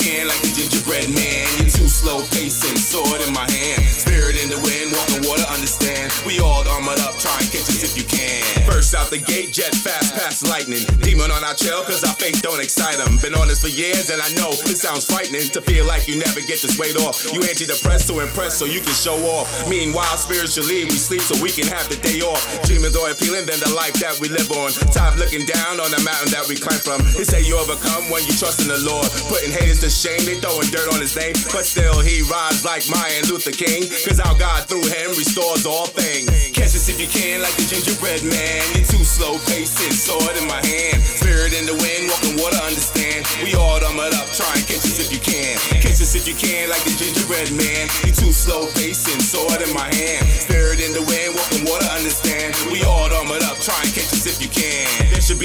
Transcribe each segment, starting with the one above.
can, like the gingerbread man. You're too slow pacing, sword in my hand. Spirit in the wind, walking water, understand. We all armored up, try and catch us if you can. First out the gate, jet fast past lightning. Demon on our trail, cause our faith don't excite them. Been on this for years, and I know it sounds frightening to feel like you never get this weight off. You antidepressed to impress so you can show off. Meanwhile, spiritually, we sleep so we can have the day off. Dreaming more appealing than the life that we live on. Time looking down on the mountain that we climb from. They say you overcome when you trust in the Lord. Putting haters to shame, they throwing dirt on his name. But still, he rides like Martin Luther King. Cause our God through him restores all things. Us if you can, like the gingerbread man. You're too slow pacing, sword in my hand. Spirit in the wind, walking water, understand. We all armored up, try and catch us if you can. Catch us if you can, like the gingerbread man. You're too slow pacing, sword in my hand. Spirit in the wind, walking water, understand. We all armored up, try and catch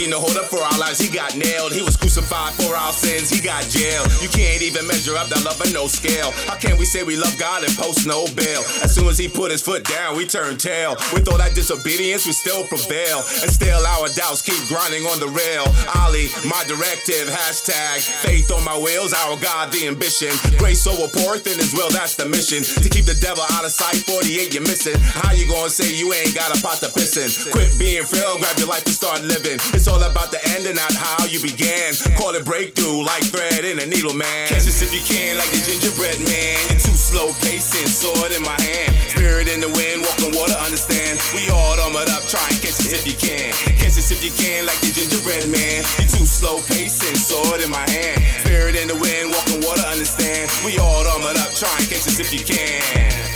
No hold up for our lives. He got nailed. He was crucified for our sins. He got jailed. You can't even measure up that love in no scale. How can we say we love God and post no bail? As soon as he put his foot down, we turn tail. With all that disobedience, we still prevail. And still our doubts keep grinding on the rail. Ali, my directive, hashtag faith on my wheels, our God, the ambition. Grace over poor thin as well, that's the mission. To keep the devil out of sight, 48 you're missing. How you gonna say you ain't got a pot to piss in? Quit being frail, grab your life and start living. It's all about the end and not how you began. Call it breakthrough, like thread in a needle, man. Catch us if you can, like the gingerbread man. Too slow pacing, sword in my hand. Spirit in the wind, walking water, understand. We all armored up, try and catch us if you can. Catch us if you can, like the gingerbread man. You're too slow pacing, sword in my hand. Spirit in the wind, walking water, understand. We all armored up, try and catch us if you can.